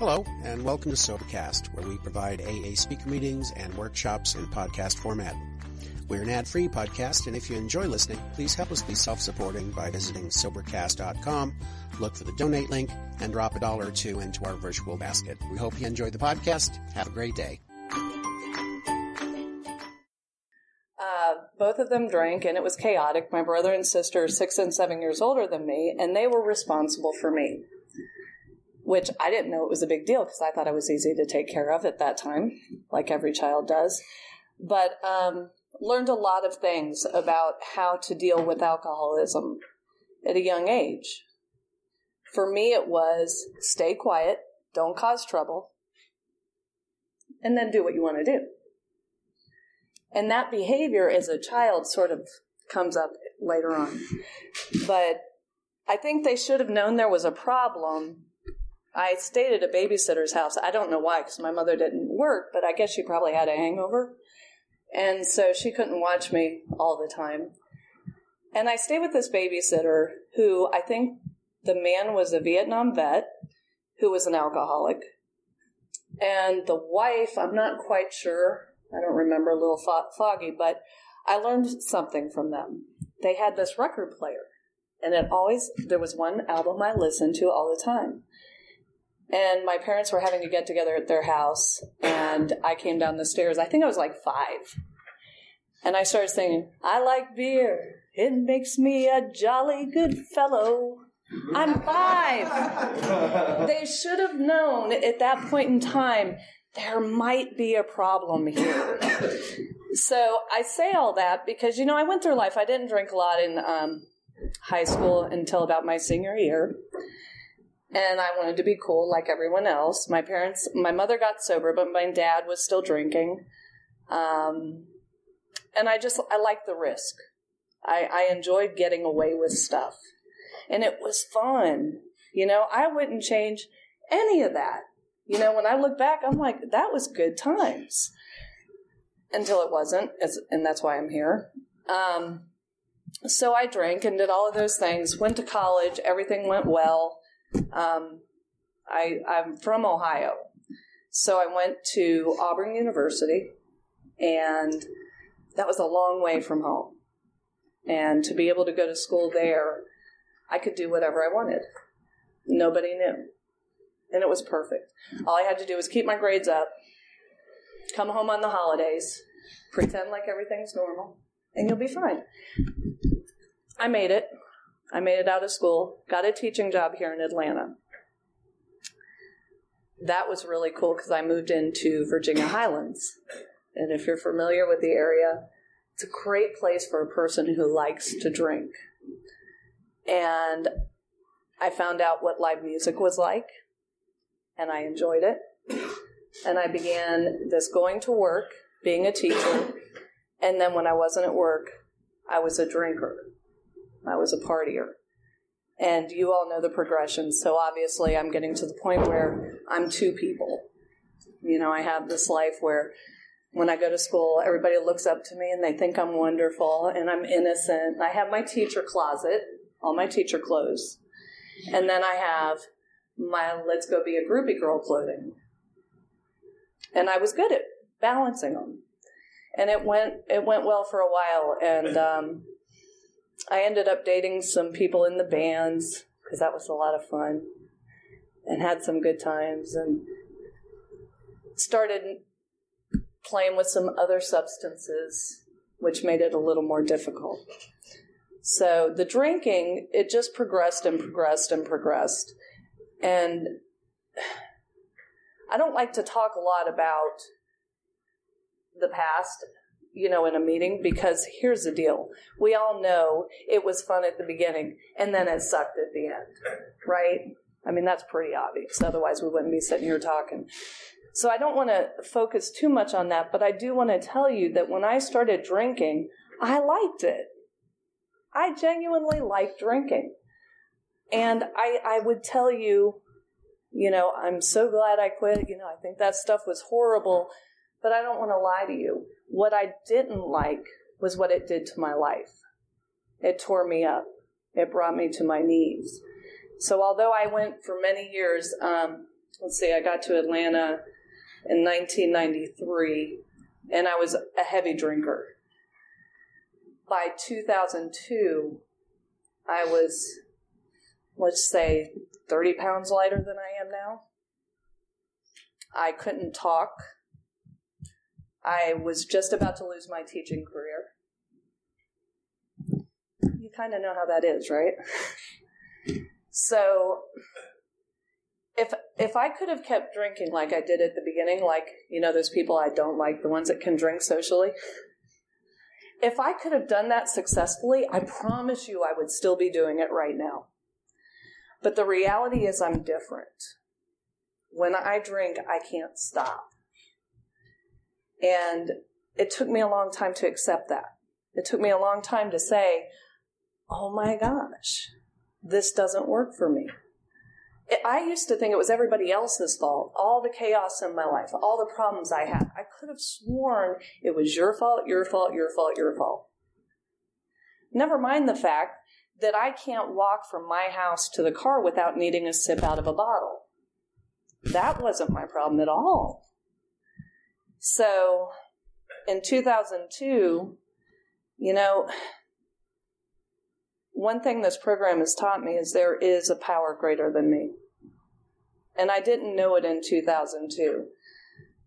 Hello, and welcome to Sobercast, where we provide AA speaker meetings and workshops in podcast format. We're an ad-free podcast, and if you enjoy listening, please help us be self-supporting by visiting Sobercast.com, look for the donate link, and drop a dollar or two into our virtual basket. We hope you enjoy the podcast. Have a great day. Uh, both of them drank, and it was chaotic. My brother and sister are six and seven years older than me, and they were responsible for me which I didn't know it was a big deal because I thought I was easy to take care of at that time, like every child does. But um, learned a lot of things about how to deal with alcoholism at a young age. For me, it was stay quiet, don't cause trouble, and then do what you want to do. And that behavior as a child sort of comes up later on. But I think they should have known there was a problem I stayed at a babysitter's house. I don't know why, because my mother didn't work, but I guess she probably had a hangover. And so she couldn't watch me all the time. And I stayed with this babysitter who I think the man was a Vietnam vet who was an alcoholic. And the wife, I'm not quite sure. I don't remember, a little fo- foggy, but I learned something from them. They had this record player, and it always, there was one album I listened to all the time. And my parents were having a get together at their house, and I came down the stairs. I think I was like five. And I started singing, I like beer. It makes me a jolly good fellow. I'm five. they should have known at that point in time there might be a problem here. so I say all that because, you know, I went through life. I didn't drink a lot in um, high school until about my senior year and I wanted to be cool like everyone else. My parents, my mother got sober, but my dad was still drinking. Um, and I just, I liked the risk. I, I enjoyed getting away with stuff. And it was fun. You know, I wouldn't change any of that. You know, when I look back, I'm like, that was good times. Until it wasn't, and that's why I'm here. Um, so I drank and did all of those things, went to college, everything went well um, I, I'm from Ohio, so I went to Auburn University, and that was a long way from home. And to be able to go to school there, I could do whatever I wanted. Nobody knew. And it was perfect. All I had to do was keep my grades up, come home on the holidays, pretend like everything's normal, and you'll be fine. I made it. I made it out of school, got a teaching job here in Atlanta. That was really cool because I moved into Virginia Highlands. And if you're familiar with the area, it's a great place for a person who likes to drink. And I found out what live music was like, and I enjoyed it. And I began this going to work, being a teacher, and then when I wasn't at work, I was a drinker. I was a partier. And you all know the progression. So obviously, I'm getting to the point where I'm two people. You know, I have this life where when I go to school, everybody looks up to me and they think I'm wonderful and I'm innocent. I have my teacher closet, all my teacher clothes. And then I have my let's go be a groupie girl clothing. And I was good at balancing them. And it went it went well for a while and um, I ended up dating some people in the bands because that was a lot of fun and had some good times and started playing with some other substances, which made it a little more difficult. So the drinking, it just progressed and progressed and progressed. And I don't like to talk a lot about the past you know, in a meeting because here's the deal. We all know it was fun at the beginning and then it sucked at the end, right? I mean, that's pretty obvious. Otherwise, we wouldn't be sitting here talking. So I don't want to focus too much on that, but I do want to tell you that when I started drinking, I liked it. I genuinely liked drinking. And I, I would tell you, you know, I'm so glad I quit. You know, I think that stuff was horrible, but I don't want to lie to you. What I didn't like was what it did to my life. It tore me up. It brought me to my knees. So although I went for many years um, let's see, I got to Atlanta in 1993, and I was a heavy drinker. By 2002, I was, let's say, 30 pounds lighter than I am now. I couldn't talk. I was just about to lose my teaching career. You kind of know how that is, right? so if if I could have kept drinking like I did at the beginning, like you know those people I don't like, the ones that can drink socially, if I could have done that successfully, I promise you I would still be doing it right now. But the reality is I'm different. When I drink, I can't stop. And it took me a long time to accept that. It took me a long time to say, oh my gosh, this doesn't work for me. I used to think it was everybody else's fault, all the chaos in my life, all the problems I had. I could have sworn it was your fault, your fault, your fault, your fault. Never mind the fact that I can't walk from my house to the car without needing a sip out of a bottle. That wasn't my problem at all. So in 2002, you know, one thing this program has taught me is there is a power greater than me. And I didn't know it in 2002.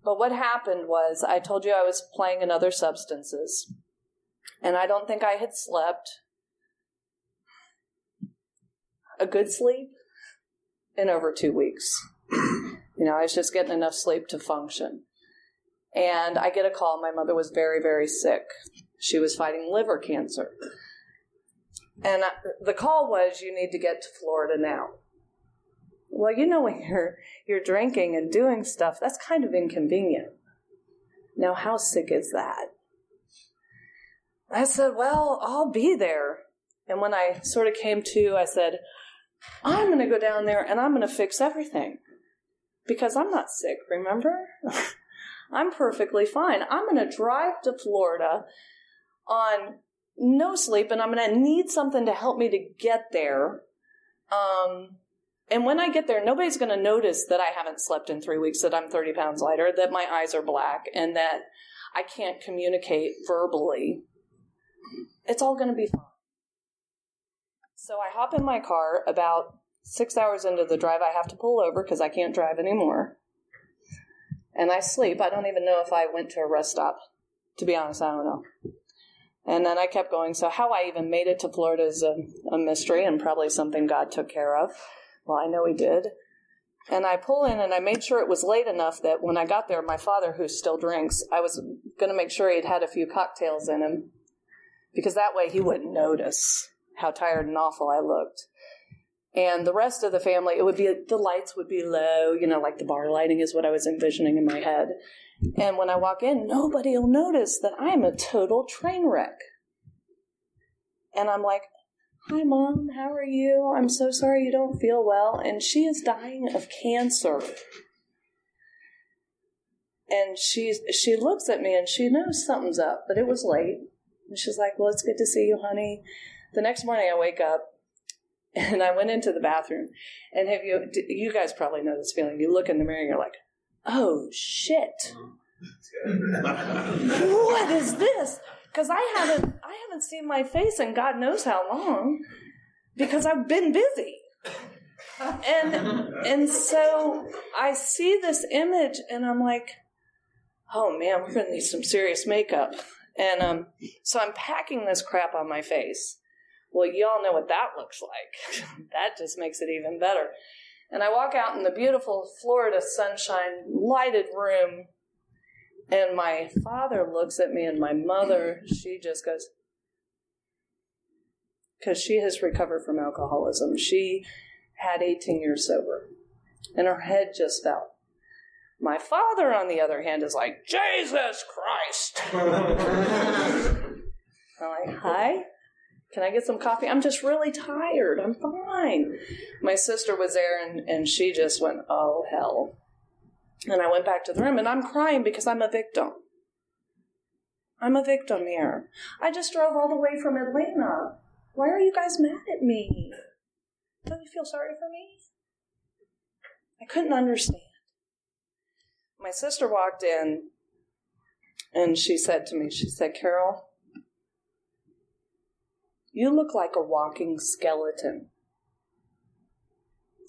But what happened was, I told you I was playing in other substances. And I don't think I had slept a good sleep in over two weeks. You know, I was just getting enough sleep to function. And I get a call. My mother was very, very sick. She was fighting liver cancer. And the call was, you need to get to Florida now. Well, you know, when you're, you're drinking and doing stuff, that's kind of inconvenient. Now, how sick is that? I said, well, I'll be there. And when I sort of came to, I said, I'm going to go down there and I'm going to fix everything. Because I'm not sick, remember? I'm perfectly fine. I'm going to drive to Florida on no sleep and I'm going to need something to help me to get there. Um, and when I get there, nobody's going to notice that I haven't slept in three weeks, that I'm 30 pounds lighter, that my eyes are black, and that I can't communicate verbally. It's all going to be fine. So I hop in my car about six hours into the drive. I have to pull over because I can't drive anymore. And I sleep. I don't even know if I went to a rest stop. To be honest, I don't know. And then I kept going. So how I even made it to Florida is a, a mystery and probably something God took care of. Well, I know He did. And I pull in and I made sure it was late enough that when I got there, my father, who still drinks, I was going to make sure he'd had a few cocktails in him because that way he wouldn't notice how tired and awful I looked. And the rest of the family, it would be, the lights would be low, you know, like the bar lighting is what I was envisioning in my head. And when I walk in, nobody will notice that I'm a total train wreck. And I'm like, Hi, mom, how are you? I'm so sorry you don't feel well. And she is dying of cancer. And she's, she looks at me and she knows something's up, but it was late. And she's like, Well, it's good to see you, honey. The next morning I wake up and I went into the bathroom. And have you, you guys probably know this feeling. You look in the mirror and you're like, Oh shit. what is this? Because I haven't I haven't seen my face in God knows how long because I've been busy. And and so I see this image and I'm like, oh man, we're gonna need some serious makeup. And um, so I'm packing this crap on my face. Well, y'all know what that looks like. that just makes it even better. And I walk out in the beautiful Florida sunshine lighted room and my father looks at me, and my mother, she just goes, because she has recovered from alcoholism. She had 18 years sober, and her head just fell. My father, on the other hand, is like, Jesus Christ. I'm like, hi? Can I get some coffee? I'm just really tired. I'm fine. My sister was there and, and she just went, oh, hell. And I went back to the room and I'm crying because I'm a victim. I'm a victim here. I just drove all the way from Atlanta. Why are you guys mad at me? Don't you feel sorry for me? I couldn't understand. My sister walked in and she said to me, she said, Carol, you look like a walking skeleton.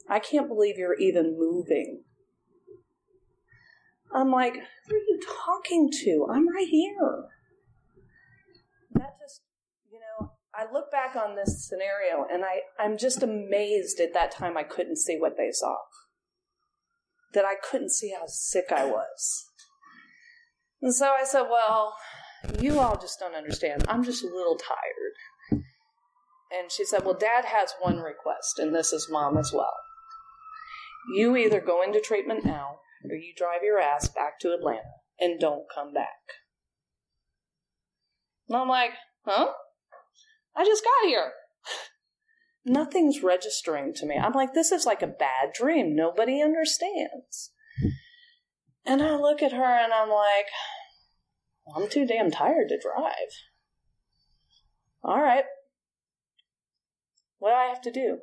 I can't believe you're even moving. I'm like, who are you talking to? I'm right here. That just, you know, I look back on this scenario and I, I'm just amazed at that time I couldn't see what they saw. That I couldn't see how sick I was. And so I said, well, you all just don't understand. I'm just a little tired. And she said, well, dad has one request, and this is mom as well. You either go into treatment now or you drive your ass back to Atlanta and don't come back. And I'm like, huh? I just got here. Nothing's registering to me. I'm like, this is like a bad dream. Nobody understands. And I look at her and I'm like, I'm too damn tired to drive. All right. What do I have to do?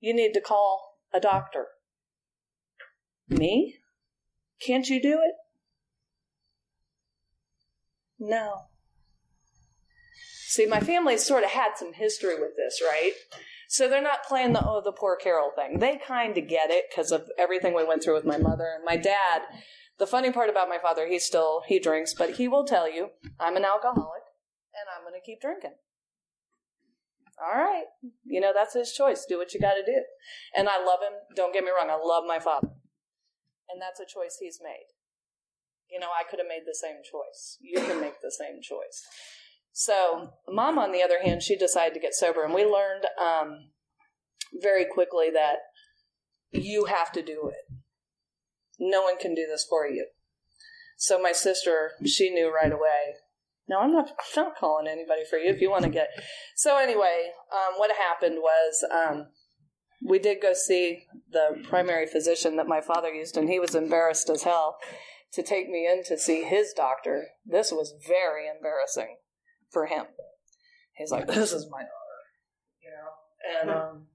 You need to call a doctor. Me? Can't you do it? No. See, my family sort of had some history with this, right? So they're not playing the oh the poor Carol thing. They kind of get it because of everything we went through with my mother and my dad. The funny part about my father, he still he drinks, but he will tell you, I'm an alcoholic and I'm going to keep drinking. All right. You know, that's his choice. Do what you got to do. And I love him. Don't get me wrong. I love my father. And that's a choice he's made. You know, I could have made the same choice. You can make the same choice. So, mom, on the other hand, she decided to get sober, and we learned um, very quickly that you have to do it. No one can do this for you. So, my sister, she knew right away. No, I'm not. I'm not calling anybody for you if you want to get. So anyway, um, what happened was um, we did go see the primary physician that my father used, and he was embarrassed as hell to take me in to see his doctor. This was very embarrassing for him. He's like, "This is my daughter," you know, and um,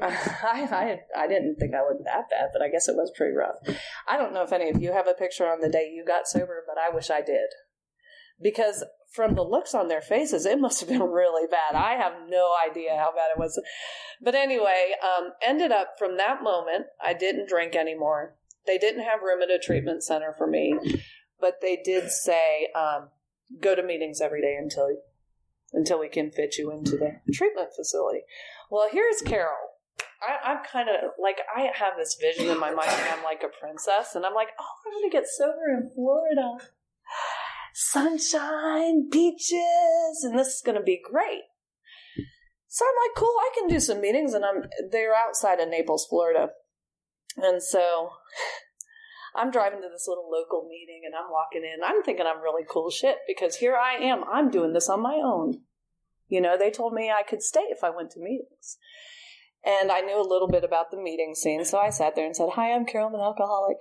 I, I I didn't think I was that bad, but I guess it was pretty rough. I don't know if any of you have a picture on the day you got sober, but I wish I did because from the looks on their faces, it must have been really bad. I have no idea how bad it was. But anyway, um, ended up from that moment, I didn't drink anymore. They didn't have room at a treatment center for me, but they did say, um, go to meetings every day until until we can fit you into the treatment facility. Well, here's Carol. I, am kind of like I have this vision in my mind. I'm like a princess, and I'm like, oh, I'm to get sober in Florida sunshine, beaches, and this is going to be great. So I'm like, cool, I can do some meetings, and I'm they're outside of Naples, Florida, and so I'm driving to this little local meeting, and I'm walking in. I'm thinking I'm really cool shit because here I am. I'm doing this on my own. You know, they told me I could stay if I went to meetings. And I knew a little bit about the meeting scene, so I sat there and said, Hi, I'm Carol, I'm an alcoholic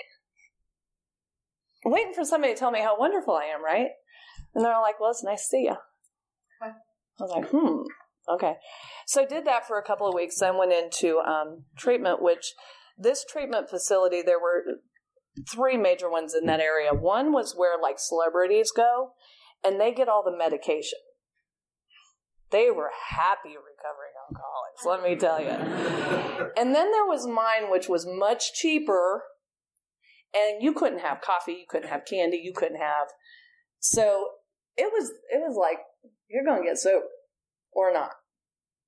waiting for somebody to tell me how wonderful I am, right? And they're all like, well, it's nice to see you. I was like, hmm, okay. So I did that for a couple of weeks, then went into um, treatment, which this treatment facility, there were three major ones in that area. One was where like celebrities go and they get all the medication. They were happy recovering alcoholics, let me tell you. And then there was mine, which was much cheaper and you couldn't have coffee, you couldn't have candy, you couldn't have. So it was it was like you're going to get sober or not,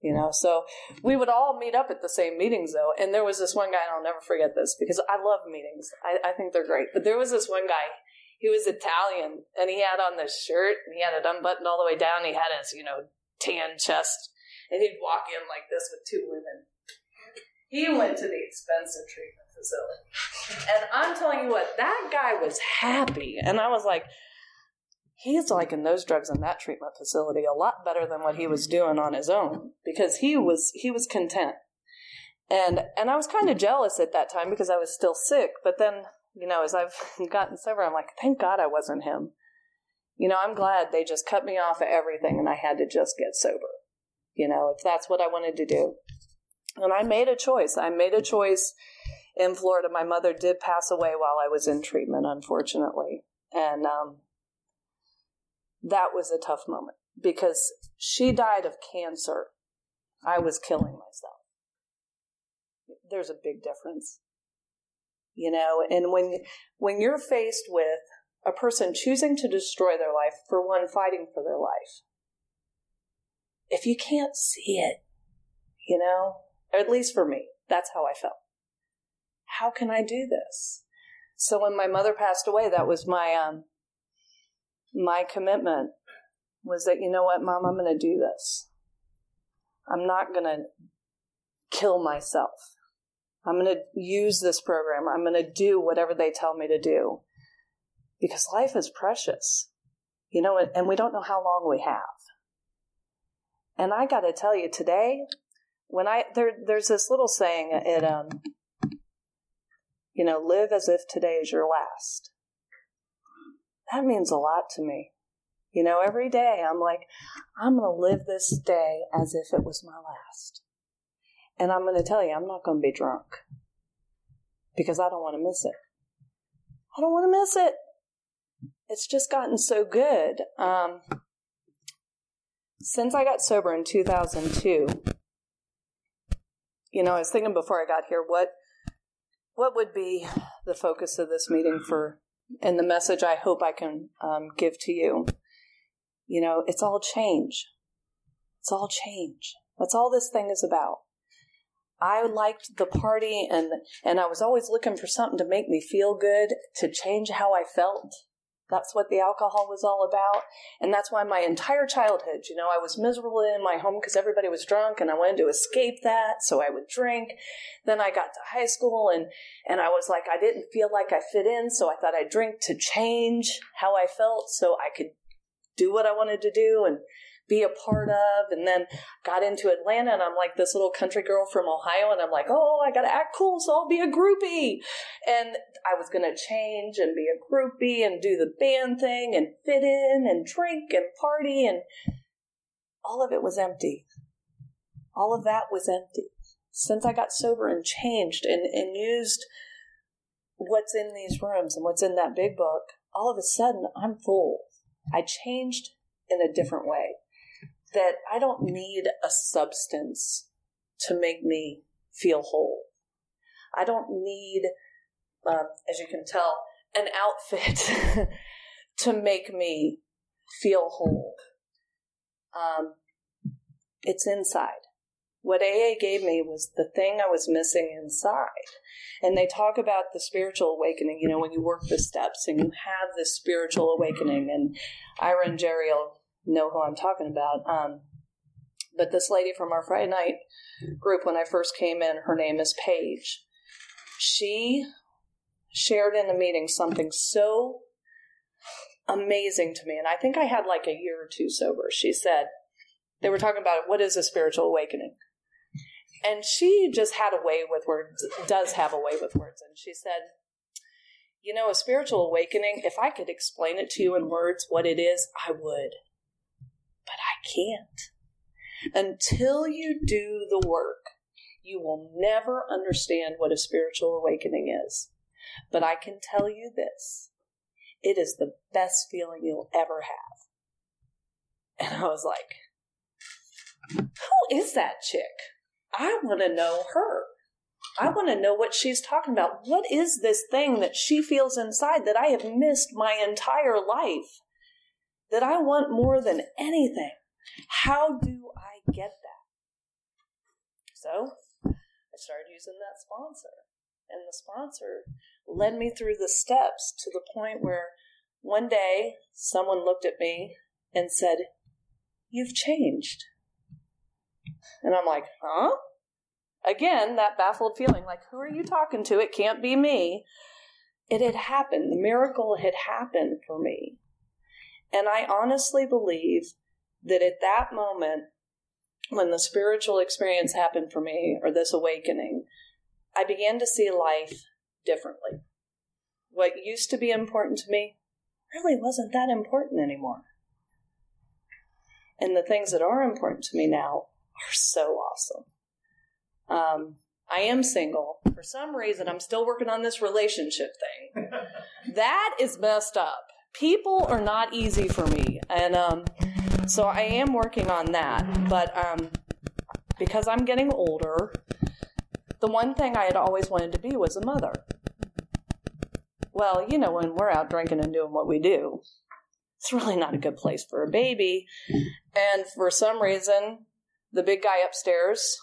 you know. So we would all meet up at the same meetings though, and there was this one guy, and I'll never forget this because I love meetings. I, I think they're great. But there was this one guy. He was Italian, and he had on this shirt, and he had it unbuttoned all the way down. He had his, you know, tan chest, and he'd walk in like this with two women. He went to the expensive treatment facility. And I'm telling you what, that guy was happy. And I was like, he's liking those drugs in that treatment facility a lot better than what he was doing on his own because he was he was content. And and I was kind of jealous at that time because I was still sick, but then, you know, as I've gotten sober, I'm like, thank God I wasn't him. You know, I'm glad they just cut me off of everything and I had to just get sober. You know, if that's what I wanted to do. And I made a choice. I made a choice in Florida. My mother did pass away while I was in treatment, unfortunately. And um, that was a tough moment because she died of cancer. I was killing myself. There's a big difference. You know, and when when you're faced with a person choosing to destroy their life for one fighting for their life, if you can't see it, you know, at least for me, that's how I felt. How can I do this? So when my mother passed away, that was my um my commitment was that you know what, mom, I'm going to do this. I'm not going to kill myself. I'm going to use this program. I'm going to do whatever they tell me to do because life is precious, you know, and we don't know how long we have. And I got to tell you today, when I there there's this little saying it um you know live as if today is your last. That means a lot to me. You know, every day I'm like, I'm going to live this day as if it was my last. And I'm going to tell you, I'm not going to be drunk because I don't want to miss it. I don't want to miss it. It's just gotten so good. Um, since I got sober in 2002, you know, I was thinking before I got here, what what would be the focus of this meeting for, and the message I hope I can um, give to you. You know, it's all change. It's all change. That's all this thing is about. I liked the party and and I was always looking for something to make me feel good, to change how I felt. That's what the alcohol was all about. And that's why my entire childhood, you know, I was miserable in my home because everybody was drunk and I wanted to escape that. So I would drink. Then I got to high school and, and I was like, I didn't feel like I fit in. So I thought I'd drink to change how I felt so I could do what I wanted to do. And be a part of. And then got into Atlanta and I'm like this little country girl from Ohio and I'm like, oh, I got to act cool, so I'll be a groupie. And I was going to change and be a groupie and do the band thing and fit in and drink and party. And all of it was empty. All of that was empty. Since I got sober and changed and, and used what's in these rooms and what's in that big book, all of a sudden I'm full. I changed in a different way that I don't need a substance to make me feel whole. I don't need, um, as you can tell, an outfit to make me feel whole. Um, it's inside. What AA gave me was the thing I was missing inside. And they talk about the spiritual awakening, you know, when you work the steps and you have this spiritual awakening. And Ira and Jerry will know who I'm talking about. Um, but this lady from our Friday night group, when I first came in, her name is Paige. She shared in the meeting something so amazing to me. And I think I had like a year or two sober. She said, they were talking about what is a spiritual awakening. And she just had a way with words, does have a way with words. And she said, You know, a spiritual awakening, if I could explain it to you in words what it is, I would but I can't. Until you do the work, you will never understand what a spiritual awakening is. But I can tell you this it is the best feeling you'll ever have. And I was like, who is that chick? I want to know her. I want to know what she's talking about. What is this thing that she feels inside that I have missed my entire life? That I want more than anything. How do I get that? So I started using that sponsor. And the sponsor led me through the steps to the point where one day someone looked at me and said, You've changed. And I'm like, Huh? Again, that baffled feeling like, Who are you talking to? It can't be me. It had happened. The miracle had happened for me. And I honestly believe that at that moment, when the spiritual experience happened for me, or this awakening, I began to see life differently. What used to be important to me really wasn't that important anymore. And the things that are important to me now are so awesome. Um, I am single. For some reason, I'm still working on this relationship thing. that is messed up. People are not easy for me. And um, so I am working on that. But um, because I'm getting older, the one thing I had always wanted to be was a mother. Well, you know, when we're out drinking and doing what we do, it's really not a good place for a baby. And for some reason, the big guy upstairs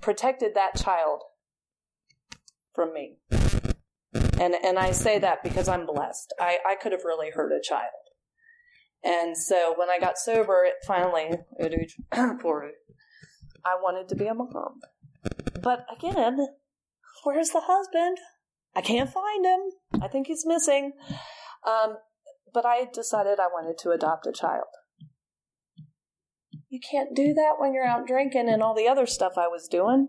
protected that child from me. And and I say that because I'm blessed. I, I could have really hurt a child. And so when I got sober, it finally I wanted to be a mom. But again, where's the husband? I can't find him. I think he's missing. Um, but I decided I wanted to adopt a child. You can't do that when you're out drinking and all the other stuff I was doing.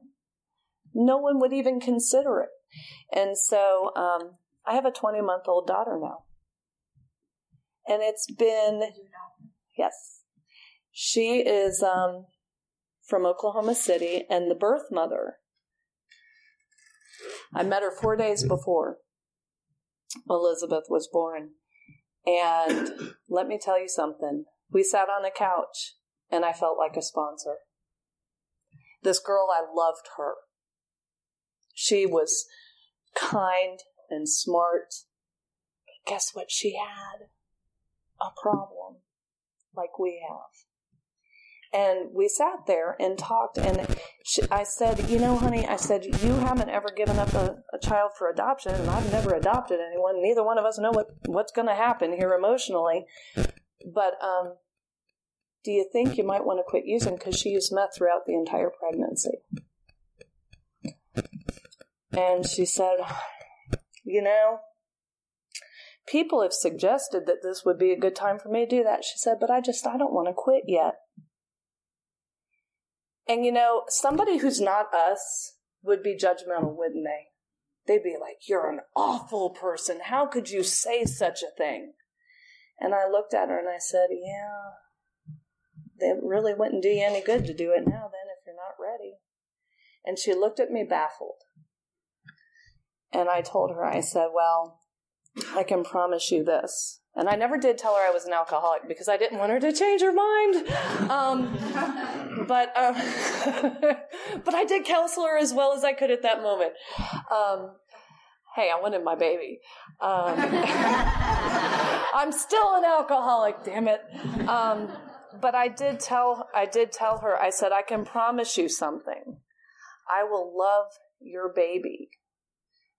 No one would even consider it. And so um, I have a 20 month old daughter now. And it's been, yes, she is um, from Oklahoma City and the birth mother. I met her four days before Elizabeth was born. And let me tell you something. We sat on a couch and I felt like a sponsor. This girl, I loved her. She was kind and smart. But guess what? She had a problem like we have. And we sat there and talked, and she, I said, You know, honey, I said, you haven't ever given up a, a child for adoption, and I've never adopted anyone. Neither one of us know what, what's going to happen here emotionally. But um, do you think you might want to quit using? Because she used meth throughout the entire pregnancy. And she said, You know, people have suggested that this would be a good time for me to do that. She said, But I just, I don't want to quit yet. And you know, somebody who's not us would be judgmental, wouldn't they? They'd be like, You're an awful person. How could you say such a thing? And I looked at her and I said, Yeah, it really wouldn't do you any good to do it now, then, if you're not ready. And she looked at me baffled. And I told her, I said, Well, I can promise you this. And I never did tell her I was an alcoholic because I didn't want her to change her mind. Um, but uh, but I did counsel her as well as I could at that moment. Um, hey, I wanted my baby. Um, I'm still an alcoholic, damn it. Um, but I did tell I did tell her. I said I can promise you something. I will love your baby,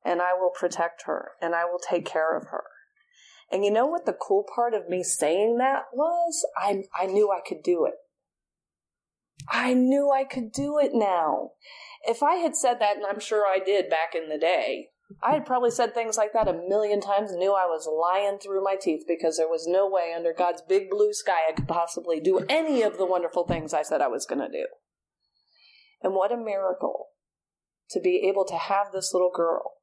and I will protect her, and I will take care of her. And you know what the cool part of me saying that was? I, I knew I could do it. I knew I could do it now. If I had said that, and I'm sure I did back in the day, I had probably said things like that a million times knew I was lying through my teeth because there was no way under God's big blue sky I could possibly do any of the wonderful things I said I was going to do. And what a miracle to be able to have this little girl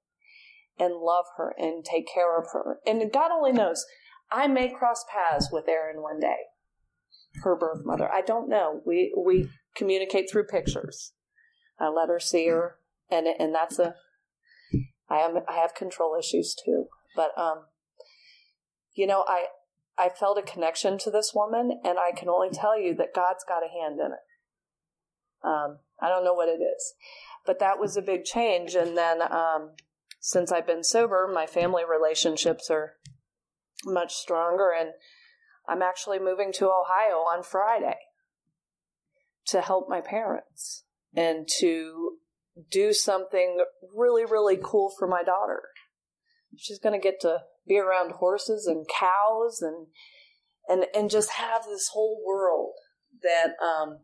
and love her and take care of her. And God only knows, I may cross paths with Erin one day, her birth mother. I don't know. We we communicate through pictures. I let her see her, and and that's a. I am I have control issues too, but um, you know I I felt a connection to this woman, and I can only tell you that God's got a hand in it. Um, I don't know what it is, but that was a big change, and then um, since I've been sober, my family relationships are much stronger, and I'm actually moving to Ohio on Friday to help my parents and to do something really, really cool for my daughter. She's going to get to be around horses and cows and and and just have this whole world that um,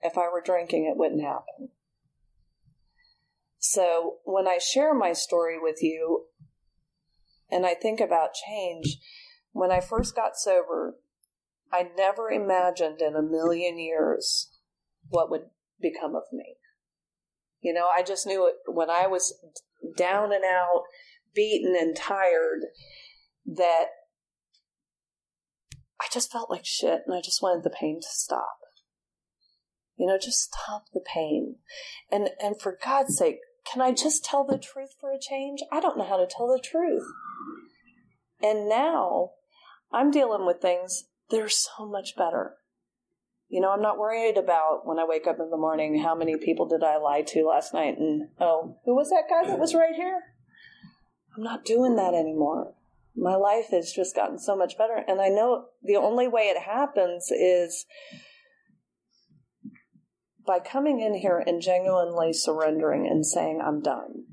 if I were drinking, it wouldn't happen. So when I share my story with you and I think about change, when I first got sober, I never imagined in a million years what would become of me. You know, I just knew it when I was down and out, beaten and tired, that I just felt like shit and I just wanted the pain to stop. You know, just stop the pain. And and for God's sake, can I just tell the truth for a change? I don't know how to tell the truth. And now I'm dealing with things that are so much better. You know, I'm not worried about when I wake up in the morning how many people did I lie to last night and oh, who was that guy that was right here? I'm not doing that anymore. My life has just gotten so much better. And I know the only way it happens is by coming in here and genuinely surrendering and saying, I'm done.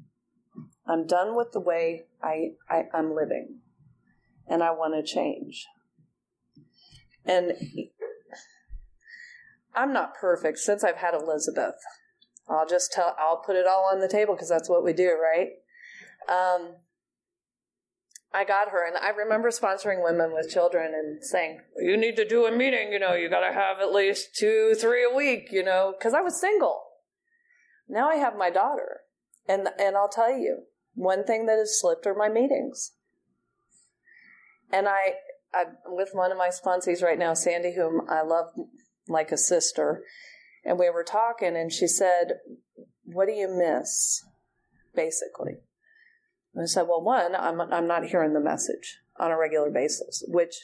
I'm done with the way I, I, am living and I want to change. And I'm not perfect since I've had Elizabeth. I'll just tell, I'll put it all on the table because that's what we do, right? Um, I got her, and I remember sponsoring women with children and saying, "You need to do a meeting. You know, you got to have at least two, three a week. You know, because I was single. Now I have my daughter, and and I'll tell you, one thing that has slipped are my meetings. And I, I'm with one of my sponsees right now, Sandy, whom I love like a sister, and we were talking, and she said, "What do you miss?" Basically and I said, well, one, I'm, I'm not hearing the message on a regular basis, which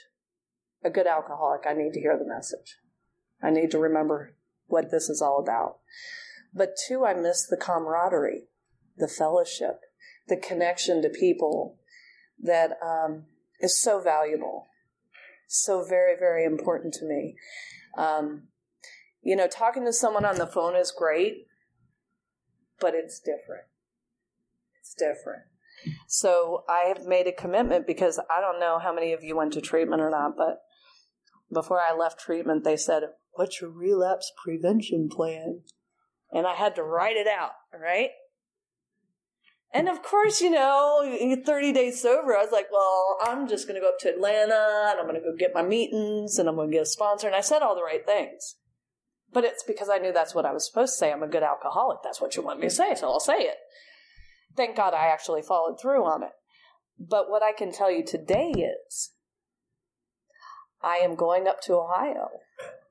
a good alcoholic, I need to hear the message. I need to remember what this is all about. But two, I miss the camaraderie, the fellowship, the connection to people that um, is so valuable, so very, very important to me. Um, you know, talking to someone on the phone is great, but it's different. It's different. So I have made a commitment because I don't know how many of you went to treatment or not, but before I left treatment, they said, What's your relapse prevention plan? And I had to write it out, right? And of course, you know, 30 days sober, I was like, well, I'm just going to go up to Atlanta and I'm going to go get my meetings and I'm going to get a sponsor. And I said all the right things. But it's because I knew that's what I was supposed to say. I'm a good alcoholic. That's what you want me to say, so I'll say it thank God I actually followed through on it. But what I can tell you today is I am going up to Ohio.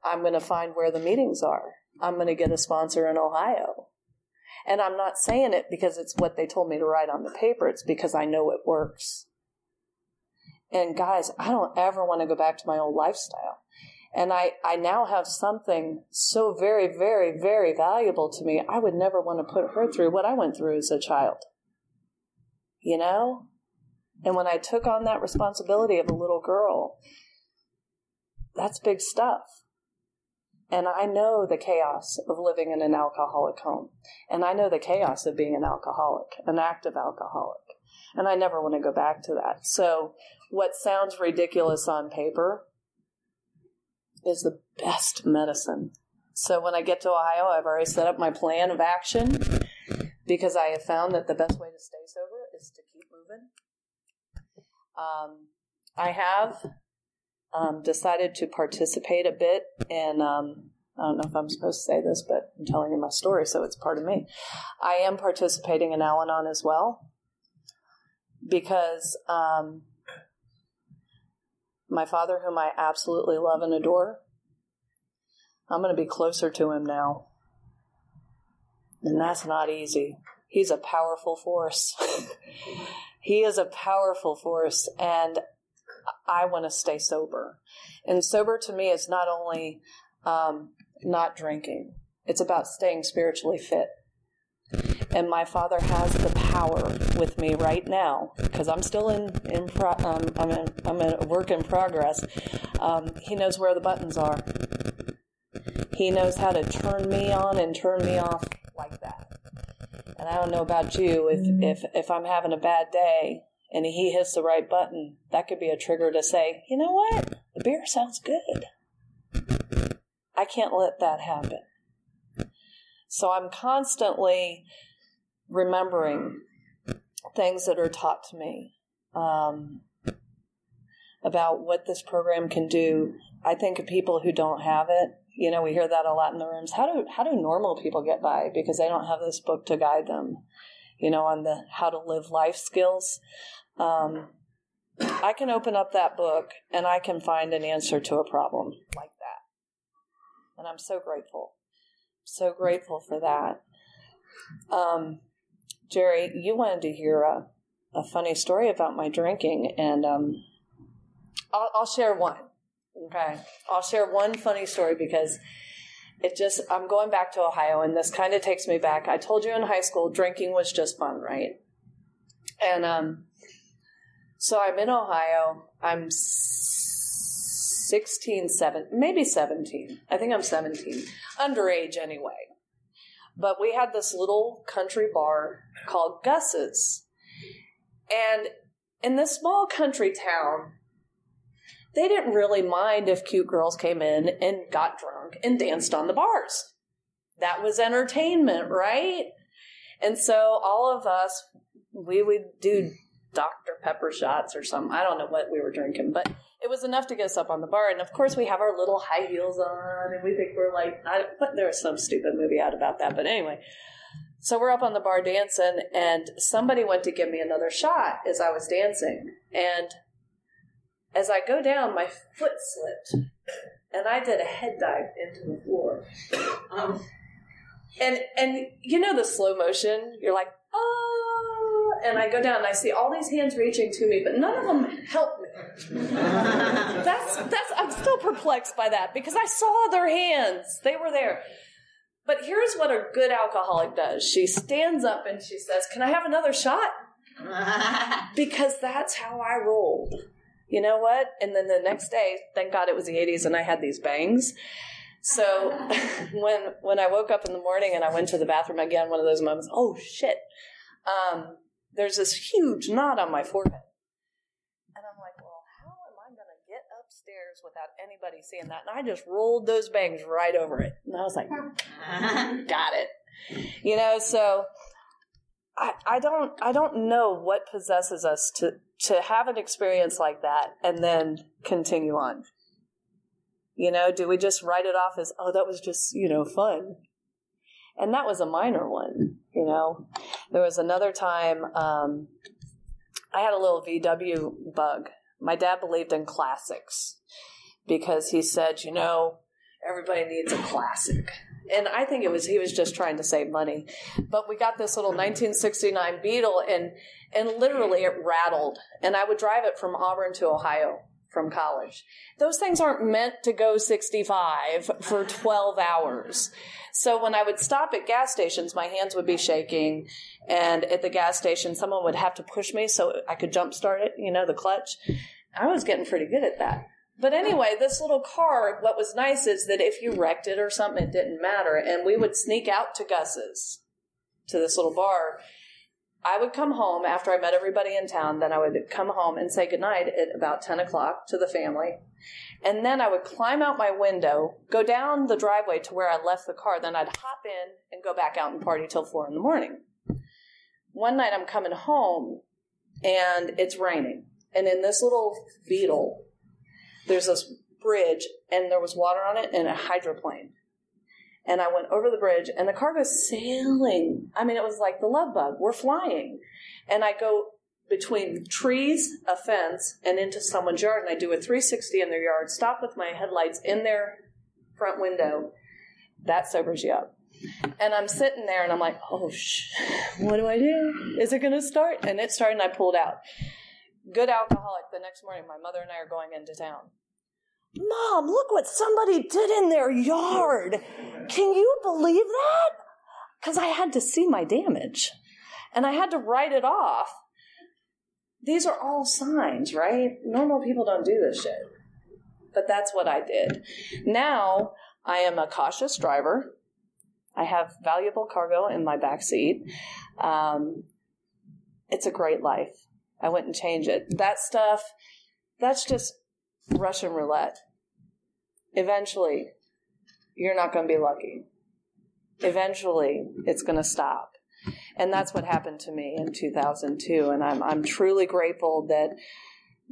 I'm going to find where the meetings are. I'm going to get a sponsor in Ohio. And I'm not saying it because it's what they told me to write on the paper. It's because I know it works. And guys, I don't ever want to go back to my old lifestyle. And I, I now have something so very, very, very valuable to me. I would never want to put her through what I went through as a child. You know? And when I took on that responsibility of a little girl, that's big stuff. And I know the chaos of living in an alcoholic home. And I know the chaos of being an alcoholic, an active alcoholic. And I never want to go back to that. So, what sounds ridiculous on paper is the best medicine. So when I get to Ohio, I've already set up my plan of action because I have found that the best way to stay sober is to keep moving. Um, I have um, decided to participate a bit in. Um, I don't know if I'm supposed to say this, but I'm telling you my story, so it's part of me. I am participating in Al Anon as well because um, my father, whom I absolutely love and adore, I'm going to be closer to him now. And that's not easy. He's a powerful force. he is a powerful force, and I want to stay sober. And sober to me is not only um, not drinking, it's about staying spiritually fit. And my father has the power with me right now because I'm still in in pro, um, I'm in, I'm in a work in progress. Um, he knows where the buttons are. He knows how to turn me on and turn me off like that. And I don't know about you if if if I'm having a bad day and he hits the right button, that could be a trigger to say, you know what, the beer sounds good. I can't let that happen. So I'm constantly remembering things that are taught to me um, about what this program can do. I think of people who don't have it. You know, we hear that a lot in the rooms. How do how do normal people get by because they don't have this book to guide them? You know, on the how to live life skills. Um, I can open up that book and I can find an answer to a problem like that, and I'm so grateful. so grateful for that. Um, Jerry, you wanted to hear a, a funny story about my drinking, and um, I'll, I'll share one. Okay, I'll share one funny story because it just I'm going back to Ohio, and this kind of takes me back. I told you in high school drinking was just fun, right? And um, so I'm in Ohio. I'm 16, 7, maybe 17. I think I'm 17. Underage anyway. But we had this little country bar called Gus's. And in this small country town, they didn't really mind if cute girls came in and got drunk and danced on the bars. That was entertainment, right? And so all of us, we would do Dr. Pepper shots or something. I don't know what we were drinking, but it was enough to get us up on the bar. And of course, we have our little high heels on, and we think we're like, I, but there was some stupid movie out about that. But anyway, so we're up on the bar dancing, and somebody went to give me another shot as I was dancing. And as I go down, my foot slipped, and I did a head dive into the floor. Um, and and you know the slow motion, you're like, oh, and I go down and I see all these hands reaching to me, but none of them help me. that's that's I'm still perplexed by that because I saw their hands; they were there. But here's what a good alcoholic does: she stands up and she says, "Can I have another shot?" because that's how I rolled you know what? And then the next day, thank God it was the 80s and I had these bangs. So when when I woke up in the morning and I went to the bathroom again, one of those moments, oh shit, um, there's this huge knot on my forehead. And I'm like, well, how am I going to get upstairs without anybody seeing that? And I just rolled those bangs right over it. And I was like, got it. You know, so I, I don't I don't know what possesses us to to have an experience like that and then continue on. You know, do we just write it off as oh that was just you know fun? And that was a minor one. You know, there was another time um, I had a little VW bug. My dad believed in classics because he said, you know, everybody needs a classic and I think it was he was just trying to save money. But we got this little 1969 Beetle, and and literally it rattled. And I would drive it from Auburn to Ohio from college. Those things aren't meant to go 65 for 12 hours. So when I would stop at gas stations, my hands would be shaking. And at the gas station, someone would have to push me so I could jump start it, you know, the clutch. I was getting pretty good at that. But anyway, this little car, what was nice is that if you wrecked it or something, it didn't matter. And we would sneak out to Gus's, to this little bar. I would come home after I met everybody in town. Then I would come home and say goodnight at about 10 o'clock to the family. And then I would climb out my window, go down the driveway to where I left the car. Then I'd hop in and go back out and party till four in the morning. One night I'm coming home and it's raining. And in this little beetle, there's this bridge and there was water on it and a hydroplane. And I went over the bridge and the car goes sailing. I mean, it was like the love bug. We're flying. And I go between trees, a fence, and into someone's yard and I do a 360 in their yard, stop with my headlights in their front window. That sobers you up. And I'm sitting there and I'm like, oh, sh- what do I do? Is it going to start? And it started and I pulled out. Good alcoholic. The next morning, my mother and I are going into town. Mom, look what somebody did in their yard. Can you believe that? Because I had to see my damage and I had to write it off. These are all signs, right? Normal people don't do this shit. But that's what I did. Now I am a cautious driver. I have valuable cargo in my back seat. Um, it's a great life. I wouldn't change it. That stuff, that's just Russian roulette. Eventually, you're not going to be lucky. Eventually, it's going to stop. And that's what happened to me in 2002. And I'm, I'm truly grateful that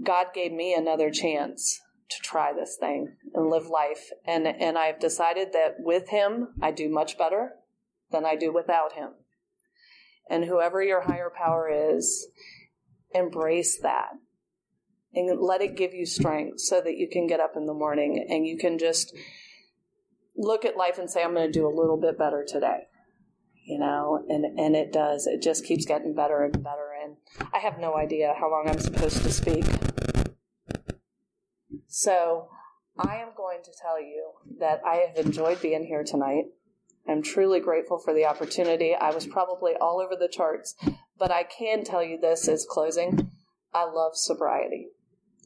God gave me another chance to try this thing and live life. And, and I've decided that with Him, I do much better than I do without Him. And whoever your higher power is, embrace that and let it give you strength so that you can get up in the morning and you can just look at life and say, I'm going to do a little bit better today. You know, and, and it does. It just keeps getting better and better. And I have no idea how long I'm supposed to speak. So I am going to tell you that I have enjoyed being here tonight. I'm truly grateful for the opportunity. I was probably all over the charts, but I can tell you this is closing. I love sobriety,